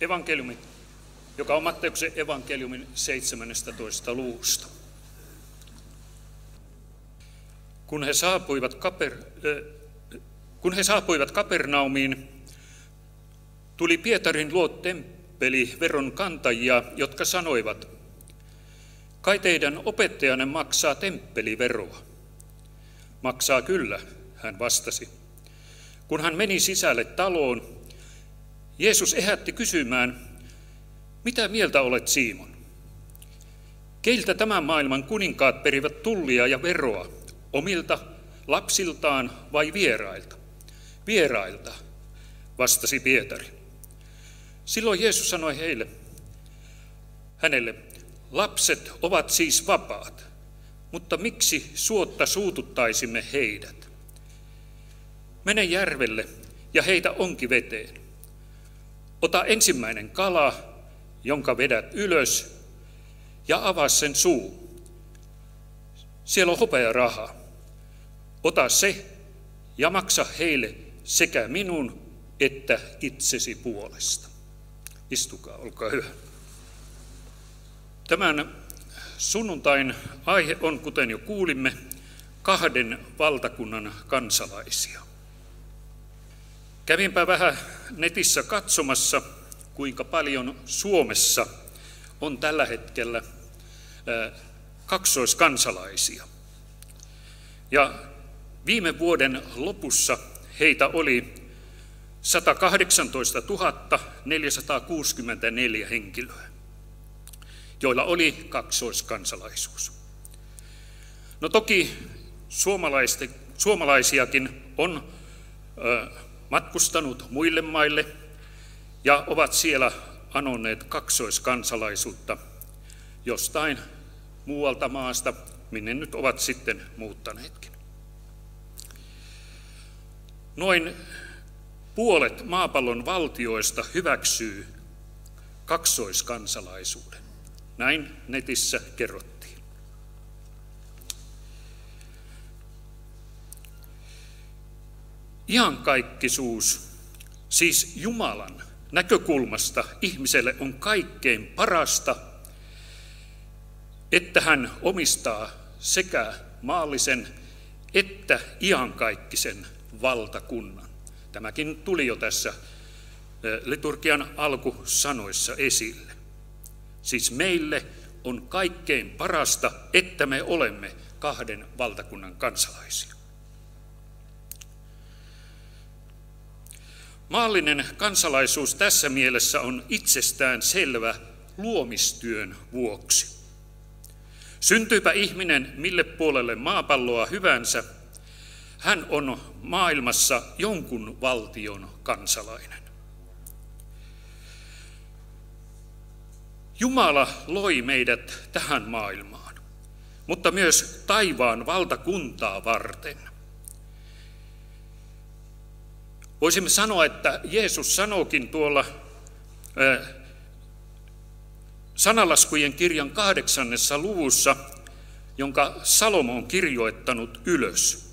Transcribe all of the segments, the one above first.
evankeliumi, joka on Matteuksen evankeliumin 17. luvusta. Kun he saapuivat, Kaper, äh, kun he saapuivat Kapernaumiin, tuli Pietarin luo temppeli veron kantajia, jotka sanoivat, kai teidän opettajanne maksaa temppeliveroa. Maksaa kyllä, hän vastasi. Kun hän meni sisälle taloon, Jeesus ehätti kysymään, mitä mieltä olet Simon? Keiltä tämän maailman kuninkaat perivät tullia ja veroa, omilta lapsiltaan vai vierailta? Vierailta, vastasi Pietari. Silloin Jeesus sanoi heille, hänelle, lapset ovat siis vapaat, mutta miksi suotta suututtaisimme heidät? Mene järvelle ja heitä onki veteen. Ota ensimmäinen kala, jonka vedät ylös, ja avaa sen suu. Siellä on hopea raha. Ota se ja maksa heille sekä minun että itsesi puolesta. Istukaa, olkaa hyvä. Tämän sunnuntain aihe on, kuten jo kuulimme, kahden valtakunnan kansalaisia. Kävinpä vähän netissä katsomassa, kuinka paljon Suomessa on tällä hetkellä kaksoiskansalaisia. Ja viime vuoden lopussa heitä oli 118 464 henkilöä, joilla oli kaksoiskansalaisuus. No toki suomalaisiakin on matkustanut muille maille ja ovat siellä anoneet kaksoiskansalaisuutta jostain muualta maasta, minne nyt ovat sitten muuttaneetkin. Noin puolet maapallon valtioista hyväksyy kaksoiskansalaisuuden. Näin netissä kerrottiin. Iankaikkisuus, siis Jumalan näkökulmasta ihmiselle on kaikkein parasta, että hän omistaa sekä maallisen että iankaikkisen valtakunnan. Tämäkin tuli jo tässä liturgian alkusanoissa esille. Siis meille on kaikkein parasta, että me olemme kahden valtakunnan kansalaisia. Maallinen kansalaisuus tässä mielessä on itsestään selvä luomistyön vuoksi. Syntyypä ihminen mille puolelle maapalloa hyvänsä, hän on maailmassa jonkun valtion kansalainen. Jumala loi meidät tähän maailmaan, mutta myös taivaan valtakuntaa varten. Voisimme sanoa, että Jeesus sanookin tuolla sanalaskujen kirjan kahdeksannessa luvussa, jonka Salomo on kirjoittanut ylös.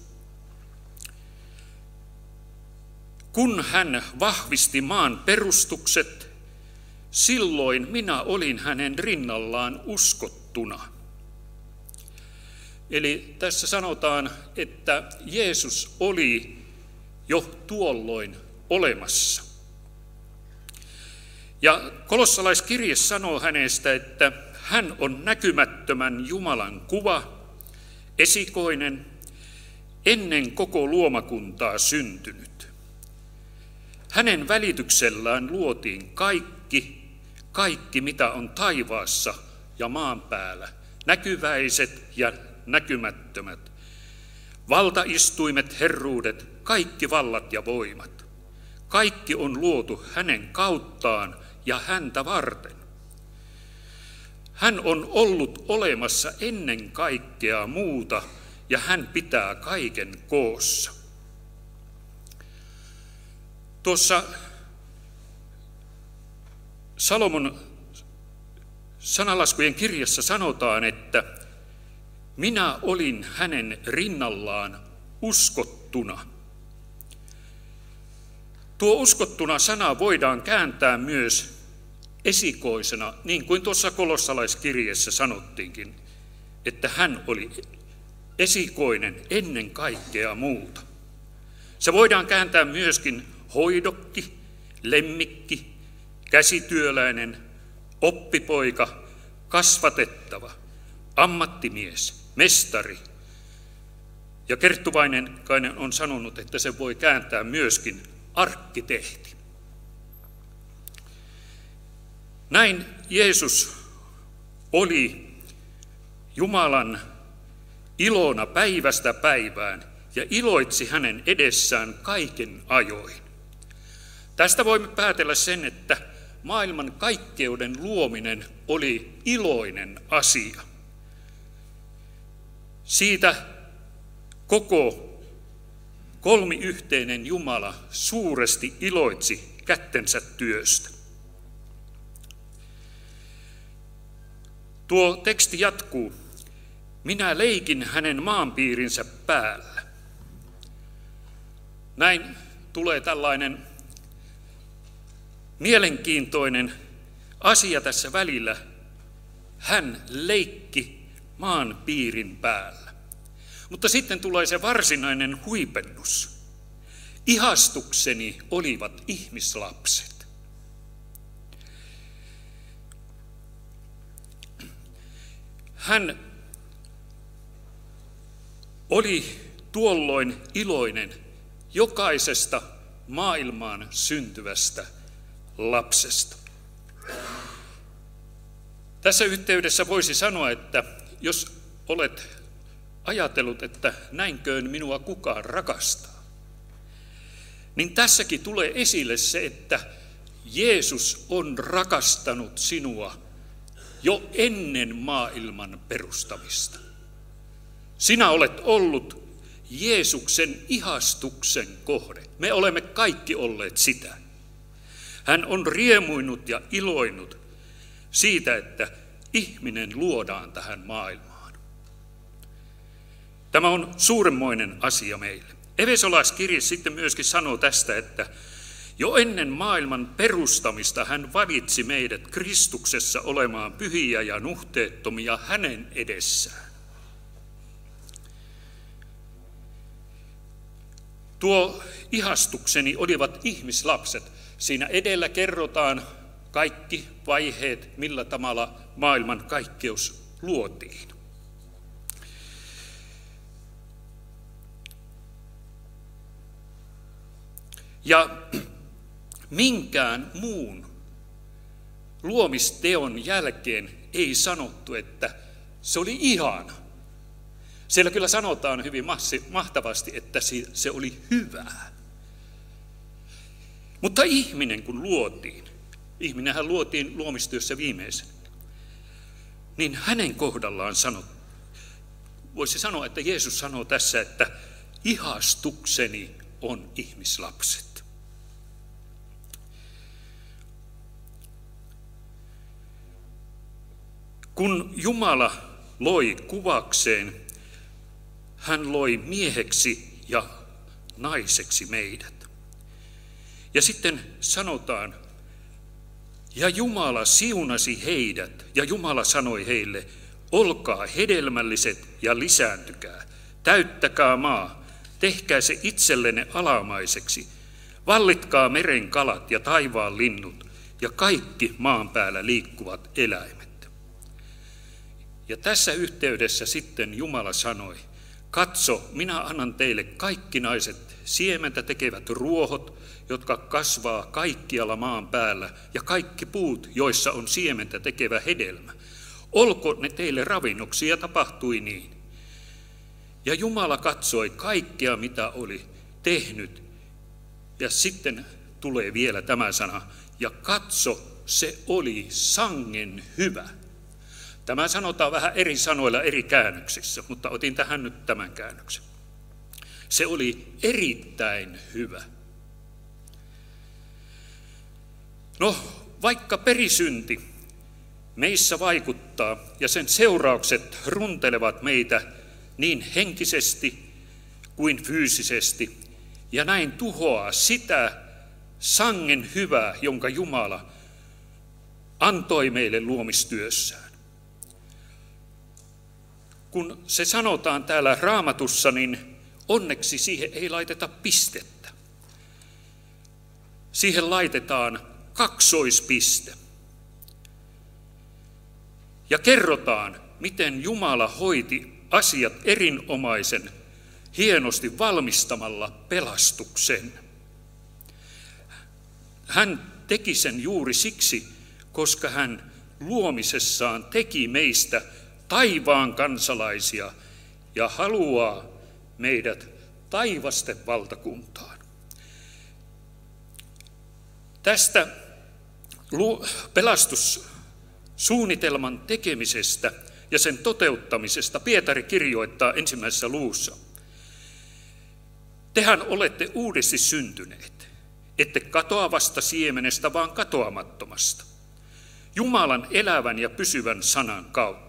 Kun hän vahvisti maan perustukset, silloin minä olin hänen rinnallaan uskottuna. Eli tässä sanotaan, että Jeesus oli jo tuolloin olemassa. Ja kolossalaiskirje sanoo hänestä, että hän on näkymättömän Jumalan kuva, esikoinen, ennen koko luomakuntaa syntynyt. Hänen välityksellään luotiin kaikki, kaikki mitä on taivaassa ja maan päällä, näkyväiset ja näkymättömät, valtaistuimet, herruudet, kaikki vallat ja voimat. Kaikki on luotu hänen kauttaan ja häntä varten. Hän on ollut olemassa ennen kaikkea muuta ja hän pitää kaiken koossa. Tuossa Salomon sanalaskujen kirjassa sanotaan, että minä olin hänen rinnallaan uskottuna. Tuo uskottuna sana voidaan kääntää myös esikoisena, niin kuin tuossa kolossalaiskirjeessä sanottiinkin, että hän oli esikoinen ennen kaikkea muuta. Se voidaan kääntää myöskin hoidokki, lemmikki, käsityöläinen, oppipoika, kasvatettava, ammattimies, mestari. Ja Kerttuvainen on sanonut, että se voi kääntää myöskin arkkitehti. Näin Jeesus oli Jumalan ilona päivästä päivään ja iloitsi hänen edessään kaiken ajoin. Tästä voimme päätellä sen, että maailman kaikkeuden luominen oli iloinen asia. Siitä koko kolmiyhteinen Jumala suuresti iloitsi kättensä työstä. Tuo teksti jatkuu. Minä leikin hänen maanpiirinsä päällä. Näin tulee tällainen mielenkiintoinen asia tässä välillä. Hän leikki maan piirin päällä. Mutta sitten tulee se varsinainen huipennus. Ihastukseni olivat ihmislapset. Hän oli tuolloin iloinen jokaisesta maailmaan syntyvästä lapsesta. Tässä yhteydessä voisi sanoa, että jos olet ajatellut, että näinköön minua kukaan rakastaa, niin tässäkin tulee esille se, että Jeesus on rakastanut sinua jo ennen maailman perustamista. Sinä olet ollut Jeesuksen ihastuksen kohde. Me olemme kaikki olleet sitä. Hän on riemuinut ja iloinut siitä, että ihminen luodaan tähän maailmaan. Tämä on suuremmoinen asia meille. Evesolaiskirje sitten myöskin sanoo tästä, että jo ennen maailman perustamista hän valitsi meidät Kristuksessa olemaan pyhiä ja nuhteettomia hänen edessään. Tuo ihastukseni olivat ihmislapset. Siinä edellä kerrotaan kaikki vaiheet, millä tavalla maailman kaikkeus luotiin. Ja minkään muun luomisteon jälkeen ei sanottu, että se oli ihana. Siellä kyllä sanotaan hyvin mahtavasti, että se oli hyvää. Mutta ihminen kun luotiin, ihminenhän luotiin luomistyössä viimeisen, niin hänen kohdallaan sanot, voisi sanoa, että Jeesus sanoo tässä, että ihastukseni on ihmislapset. Kun Jumala loi kuvakseen hän loi mieheksi ja naiseksi meidät. Ja sitten sanotaan, ja Jumala siunasi heidät, ja Jumala sanoi heille, olkaa hedelmälliset ja lisääntykää, täyttäkää maa, tehkää se itsellenne alamaiseksi, vallitkaa meren kalat ja taivaan linnut ja kaikki maan päällä liikkuvat eläimet. Ja tässä yhteydessä sitten Jumala sanoi, Katso, minä annan teille kaikki naiset siementä tekevät ruohot, jotka kasvaa kaikkialla maan päällä, ja kaikki puut, joissa on siementä tekevä hedelmä. Olko ne teille ravinnoksi, ja tapahtui niin. Ja Jumala katsoi kaikkea, mitä oli tehnyt. Ja sitten tulee vielä tämä sana, ja katso, se oli sangen hyvä. Tämä sanotaan vähän eri sanoilla eri käännöksissä, mutta otin tähän nyt tämän käännöksen. Se oli erittäin hyvä. No, vaikka perisynti meissä vaikuttaa ja sen seuraukset runtelevat meitä niin henkisesti kuin fyysisesti, ja näin tuhoaa sitä sangen hyvää, jonka Jumala antoi meille luomistyössään. Kun se sanotaan täällä raamatussa, niin onneksi siihen ei laiteta pistettä. Siihen laitetaan kaksoispiste. Ja kerrotaan, miten Jumala hoiti asiat erinomaisen hienosti valmistamalla pelastuksen. Hän teki sen juuri siksi, koska hän luomisessaan teki meistä taivaan kansalaisia ja haluaa meidät taivasten valtakuntaan. Tästä pelastussuunnitelman tekemisestä ja sen toteuttamisesta Pietari kirjoittaa ensimmäisessä luussa. Tehän olette uudesti syntyneet, ette katoavasta siemenestä, vaan katoamattomasta. Jumalan elävän ja pysyvän sanan kautta.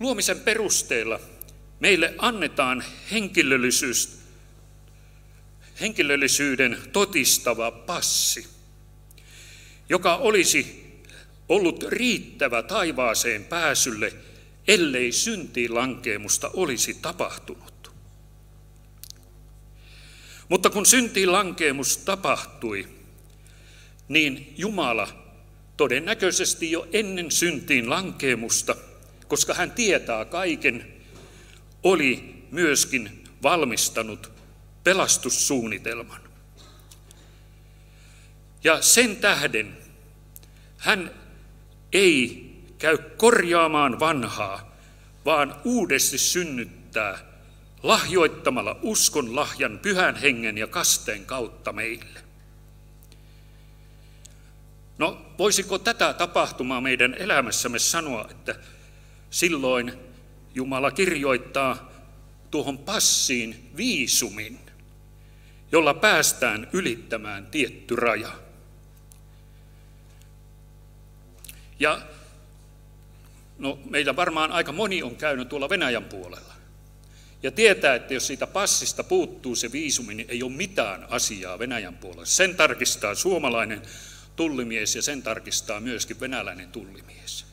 Luomisen perusteella meille annetaan henkilöllisyys, henkilöllisyyden totistava passi, joka olisi ollut riittävä taivaaseen pääsylle, ellei syntiin lankeemusta olisi tapahtunut. Mutta kun syntiin lankeemus tapahtui, niin Jumala todennäköisesti jo ennen syntiin lankeemusta, koska hän tietää kaiken, oli myöskin valmistanut pelastussuunnitelman. Ja sen tähden hän ei käy korjaamaan vanhaa, vaan uudesti synnyttää lahjoittamalla uskon lahjan pyhän hengen ja kasteen kautta meille. No, voisiko tätä tapahtumaa meidän elämässämme sanoa, että silloin Jumala kirjoittaa tuohon passiin viisumin, jolla päästään ylittämään tietty raja. Ja no, meillä varmaan aika moni on käynyt tuolla Venäjän puolella. Ja tietää, että jos siitä passista puuttuu se viisumi, niin ei ole mitään asiaa Venäjän puolella. Sen tarkistaa suomalainen tullimies ja sen tarkistaa myöskin venäläinen tullimies.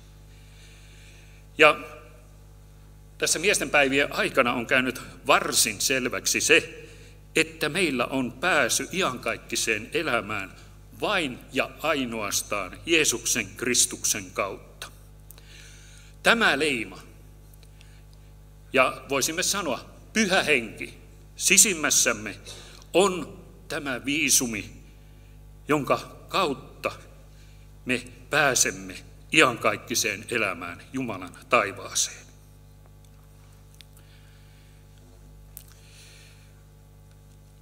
Ja tässä miesten päivien aikana on käynyt varsin selväksi se, että meillä on pääsy iankaikkiseen elämään vain ja ainoastaan Jeesuksen Kristuksen kautta. Tämä leima, ja voisimme sanoa pyhä henki sisimmässämme, on tämä viisumi, jonka kautta me pääsemme iankaikkiseen elämään Jumalan taivaaseen.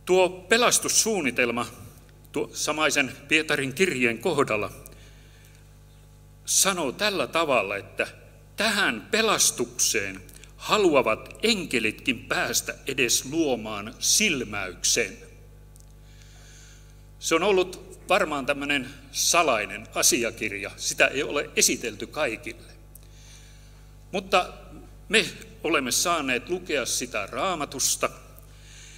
Tuo pelastussuunnitelma tuo samaisen Pietarin kirjeen kohdalla sanoo tällä tavalla, että tähän pelastukseen haluavat enkelitkin päästä edes luomaan silmäyksen. Se on ollut varmaan tämmöinen salainen asiakirja, sitä ei ole esitelty kaikille. Mutta me olemme saaneet lukea sitä raamatusta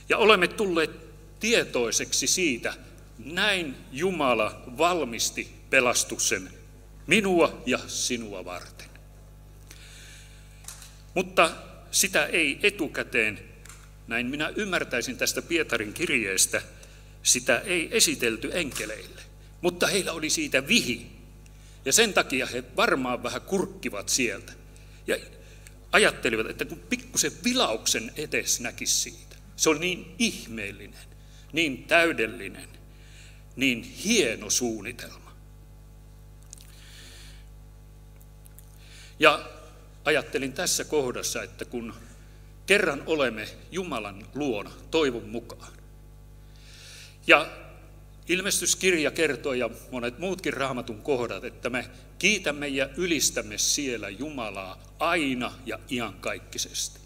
ja olemme tulleet tietoiseksi siitä, näin Jumala valmisti pelastuksen minua ja sinua varten. Mutta sitä ei etukäteen, näin minä ymmärtäisin tästä Pietarin kirjeestä, sitä ei esitelty enkeleille, mutta heillä oli siitä vihi. Ja sen takia he varmaan vähän kurkkivat sieltä. Ja ajattelivat, että kun pikkusen vilauksen edes näkisi siitä. Se on niin ihmeellinen, niin täydellinen, niin hieno suunnitelma. Ja ajattelin tässä kohdassa, että kun kerran olemme Jumalan luona toivon mukaan, ja ilmestyskirja kertoo ja monet muutkin raamatun kohdat, että me kiitämme ja ylistämme siellä Jumalaa aina ja iankaikkisesti.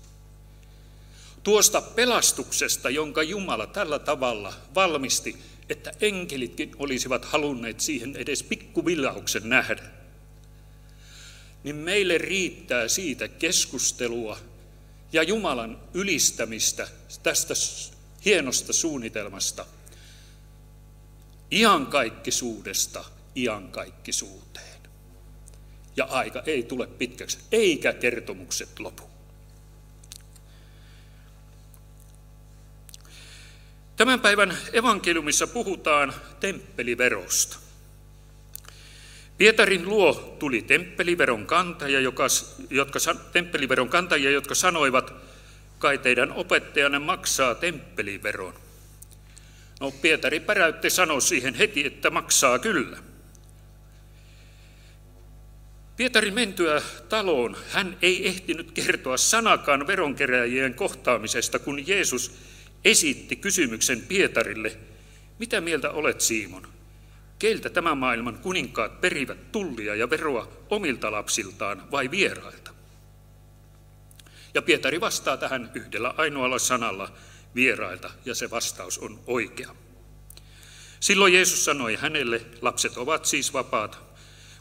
Tuosta pelastuksesta, jonka Jumala tällä tavalla valmisti, että enkelitkin olisivat halunneet siihen edes pikkuvillauksen nähdä, niin meille riittää siitä keskustelua ja Jumalan ylistämistä tästä hienosta suunnitelmasta – iankaikkisuudesta iankaikkisuuteen. Ja aika ei tule pitkäksi, eikä kertomukset lopu. Tämän päivän evankeliumissa puhutaan temppeliverosta. Pietarin luo tuli temppeliveron kantajia, joka, jotka, temppeliveron kantajia, jotka sanoivat, kai teidän opettajanne maksaa temppeliveron. No Pietari päräytti sanoi siihen heti, että maksaa kyllä. Pietarin mentyä taloon hän ei ehtinyt kertoa sanakaan veronkeräjien kohtaamisesta, kun Jeesus esitti kysymyksen Pietarille, mitä mieltä olet Siimon? Keiltä tämän maailman kuninkaat perivät tullia ja veroa omilta lapsiltaan vai vierailta? Ja Pietari vastaa tähän yhdellä ainoalla sanalla vierailta, ja se vastaus on oikea. Silloin Jeesus sanoi hänelle, lapset ovat siis vapaat,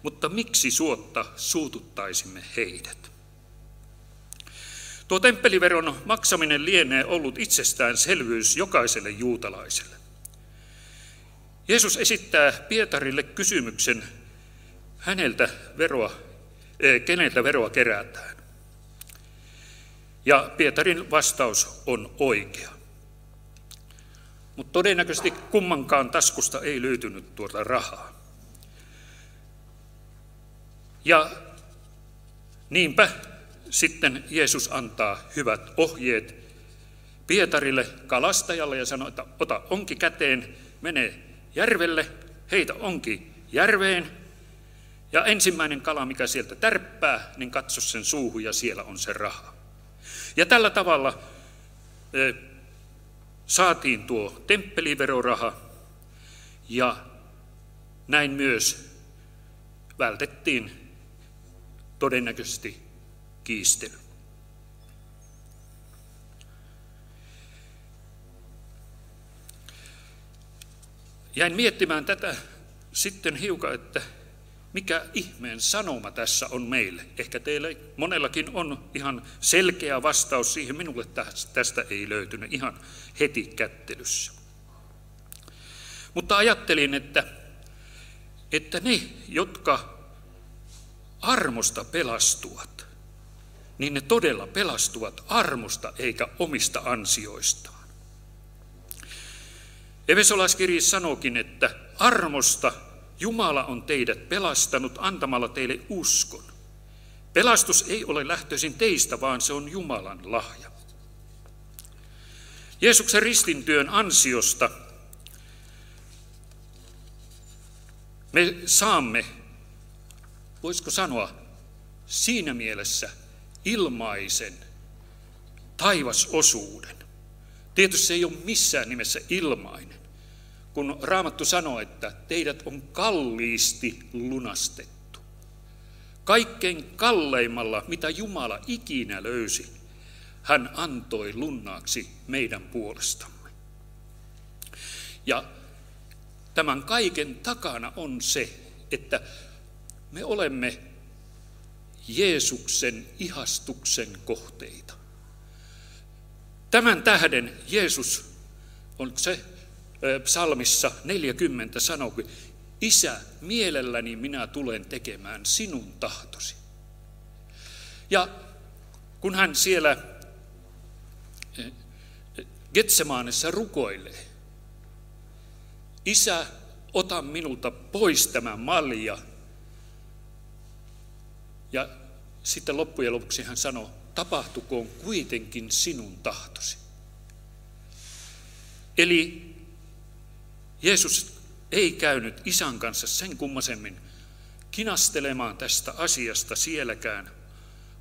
mutta miksi suotta suututtaisimme heidät? Tuo temppeliveron maksaminen lienee ollut itsestäänselvyys jokaiselle juutalaiselle. Jeesus esittää Pietarille kysymyksen häneltä veroa, eh, keneltä veroa kerätään. Ja Pietarin vastaus on oikea. Mutta todennäköisesti kummankaan taskusta ei löytynyt tuota rahaa. Ja niinpä sitten Jeesus antaa hyvät ohjeet Pietarille kalastajalle ja sanoo, että ota onki käteen, mene järvelle, heitä onki järveen ja ensimmäinen kala, mikä sieltä tärppää, niin katso sen suuhun ja siellä on se raha. Ja tällä tavalla saatiin tuo temppeliveroraha ja näin myös vältettiin todennäköisesti kiistely. Jäin miettimään tätä sitten hiukan, että mikä ihmeen sanoma tässä on meille. Ehkä teille monellakin on ihan selkeä vastaus siihen. Minulle tästä ei löytynyt ihan heti kättelyssä. Mutta ajattelin, että, että ne, jotka armosta pelastuvat, niin ne todella pelastuvat armosta eikä omista ansioistaan. Evesolaiskirja sanokin, että armosta Jumala on teidät pelastanut antamalla teille uskon. Pelastus ei ole lähtöisin teistä, vaan se on Jumalan lahja. Jeesuksen ristintyön ansiosta me saamme, voisiko sanoa, siinä mielessä ilmaisen taivasosuuden. Tietysti se ei ole missään nimessä ilmainen, kun Raamattu sanoo, että teidät on kalliisti lunastettu. Kaikkein kalleimmalla, mitä Jumala ikinä löysi, hän antoi lunnaaksi meidän puolestamme. Ja tämän kaiken takana on se, että me olemme Jeesuksen ihastuksen kohteita. Tämän tähden Jeesus on se psalmissa 40 sanoo, Isä, mielelläni minä tulen tekemään sinun tahtosi. Ja kun hän siellä Getsemaanessa rukoilee, Isä, ota minulta pois tämä malja. Ja sitten loppujen lopuksi hän sanoo, tapahtukoon kuitenkin sinun tahtosi. Eli Jeesus ei käynyt isän kanssa sen kummasemmin kinastelemaan tästä asiasta sielläkään,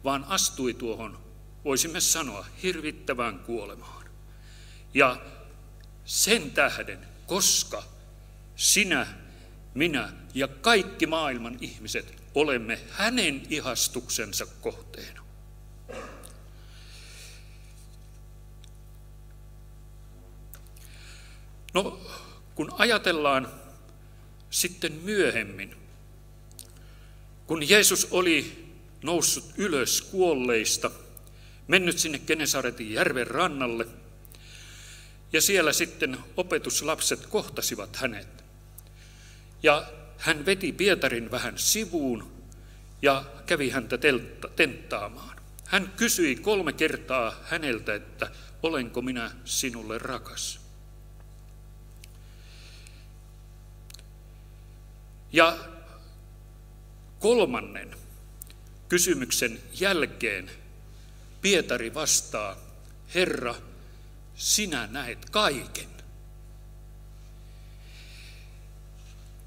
vaan astui tuohon, voisimme sanoa, hirvittävään kuolemaan. Ja sen tähden, koska sinä, minä ja kaikki maailman ihmiset olemme hänen ihastuksensa kohteena. No, kun ajatellaan sitten myöhemmin, kun Jeesus oli noussut ylös kuolleista, mennyt sinne Genesaretin järven rannalle, ja siellä sitten opetuslapset kohtasivat hänet. Ja hän veti Pietarin vähän sivuun ja kävi häntä tenttaamaan. Hän kysyi kolme kertaa häneltä, että olenko minä sinulle rakas. Ja kolmannen kysymyksen jälkeen Pietari vastaa, Herra, sinä näet kaiken.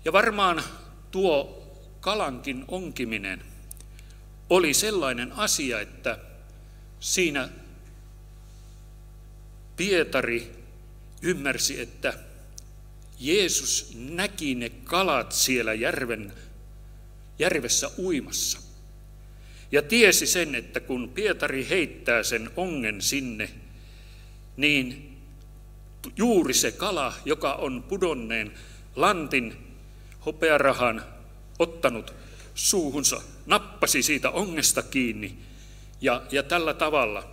Ja varmaan tuo kalankin onkiminen oli sellainen asia, että siinä Pietari ymmärsi, että Jeesus näki ne kalat siellä järven, järvessä uimassa. Ja tiesi sen, että kun Pietari heittää sen ongen sinne, niin juuri se kala, joka on pudonneen lantin hopearahan ottanut suuhunsa, nappasi siitä ongesta kiinni ja, ja tällä tavalla,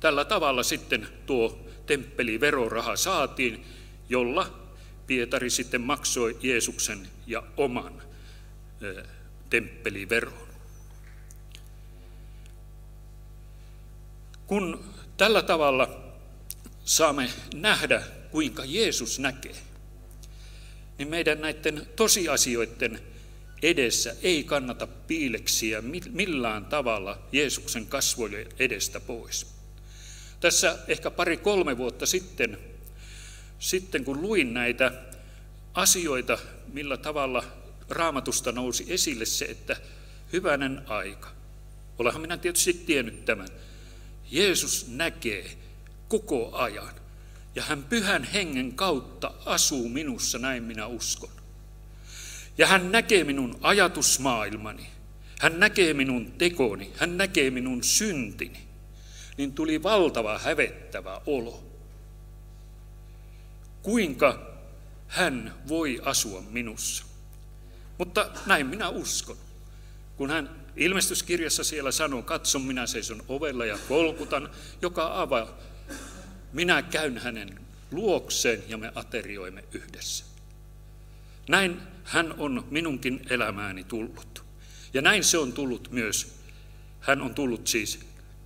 tällä tavalla sitten tuo temppeli veroraha saatiin, jolla Pietari sitten maksoi Jeesuksen ja oman temppeliveron. Kun tällä tavalla saamme nähdä, kuinka Jeesus näkee, niin meidän näiden tosiasioiden edessä ei kannata piileksiä millään tavalla Jeesuksen kasvojen edestä pois. Tässä ehkä pari-kolme vuotta sitten, sitten kun luin näitä asioita, millä tavalla raamatusta nousi esille se, että hyvänen aika. Olehan minä tietysti tiennyt tämän. Jeesus näkee koko ajan. Ja hän pyhän hengen kautta asuu minussa, näin minä uskon. Ja hän näkee minun ajatusmaailmani. Hän näkee minun tekoni. Hän näkee minun syntini. Niin tuli valtava hävettävä olo. Kuinka hän voi asua minussa? Mutta näin minä uskon. Kun hän ilmestyskirjassa siellä sanoo, katson minä seison ovella ja kolkutan, joka avaa. Minä käyn hänen luokseen ja me aterioimme yhdessä. Näin hän on minunkin elämääni tullut. Ja näin se on tullut myös, hän on tullut siis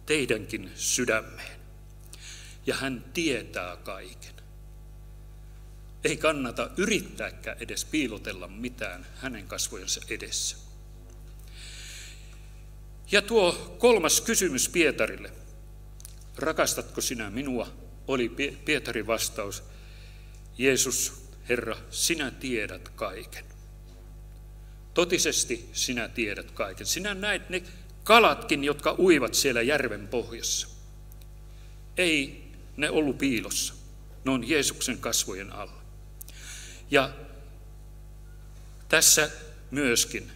teidänkin sydämeen. Ja hän tietää kaiken. Ei kannata yrittääkään edes piilotella mitään hänen kasvojensa edessä. Ja tuo kolmas kysymys Pietarille. Rakastatko sinä minua? Oli Pietarin vastaus. Jeesus, Herra, sinä tiedät kaiken. Totisesti sinä tiedät kaiken. Sinä näet ne kalatkin, jotka uivat siellä järven pohjassa. Ei ne ollut piilossa. Ne on Jeesuksen kasvojen alla. Ja tässä myöskin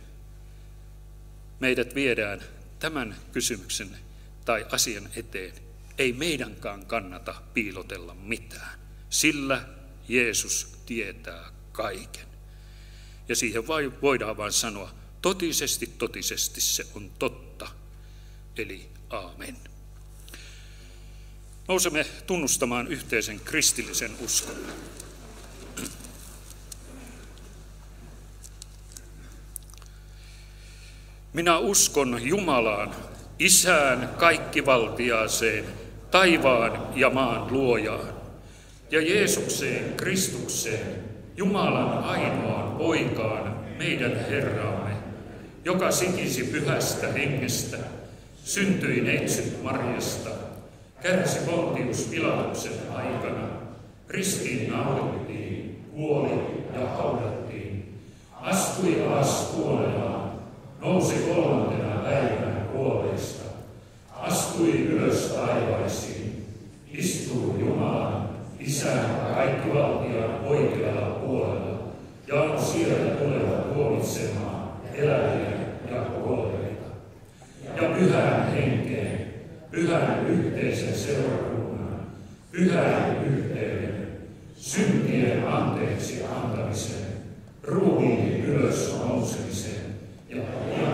meidät viedään tämän kysymyksen tai asian eteen. Ei meidänkään kannata piilotella mitään, sillä Jeesus tietää kaiken. Ja siihen voidaan vain sanoa, totisesti, totisesti se on totta. Eli aamen. Nousemme tunnustamaan yhteisen kristillisen uskon. Minä uskon Jumalaan, Isään kaikkivaltiaaseen, taivaan ja maan luojaan, ja Jeesukseen Kristukseen, Jumalan ainoaan poikaan, meidän Herramme, joka sikisi pyhästä hengestä, syntyi neitsyt Marjasta, kärsi Pontius Pilatuksen aikana, ristiin naulittiin, kuoli ja haudattiin, astui alas kuolemaan, nousi kolmantena päivänä kuolleista, astui ylös taivaisiin, istuu Jumalan, Isän kaikkivaltiaan oikealla puolella, ja on sieltä tuleva tuomitsemaan eläviä ja kuolleita. Ja pyhän henkeen, pyhän yhteisen seurakunnan, pyhän yhteyden, syntien anteeksi antamiseen, ruumiin ylös nousemiseen ja iankaikkiseen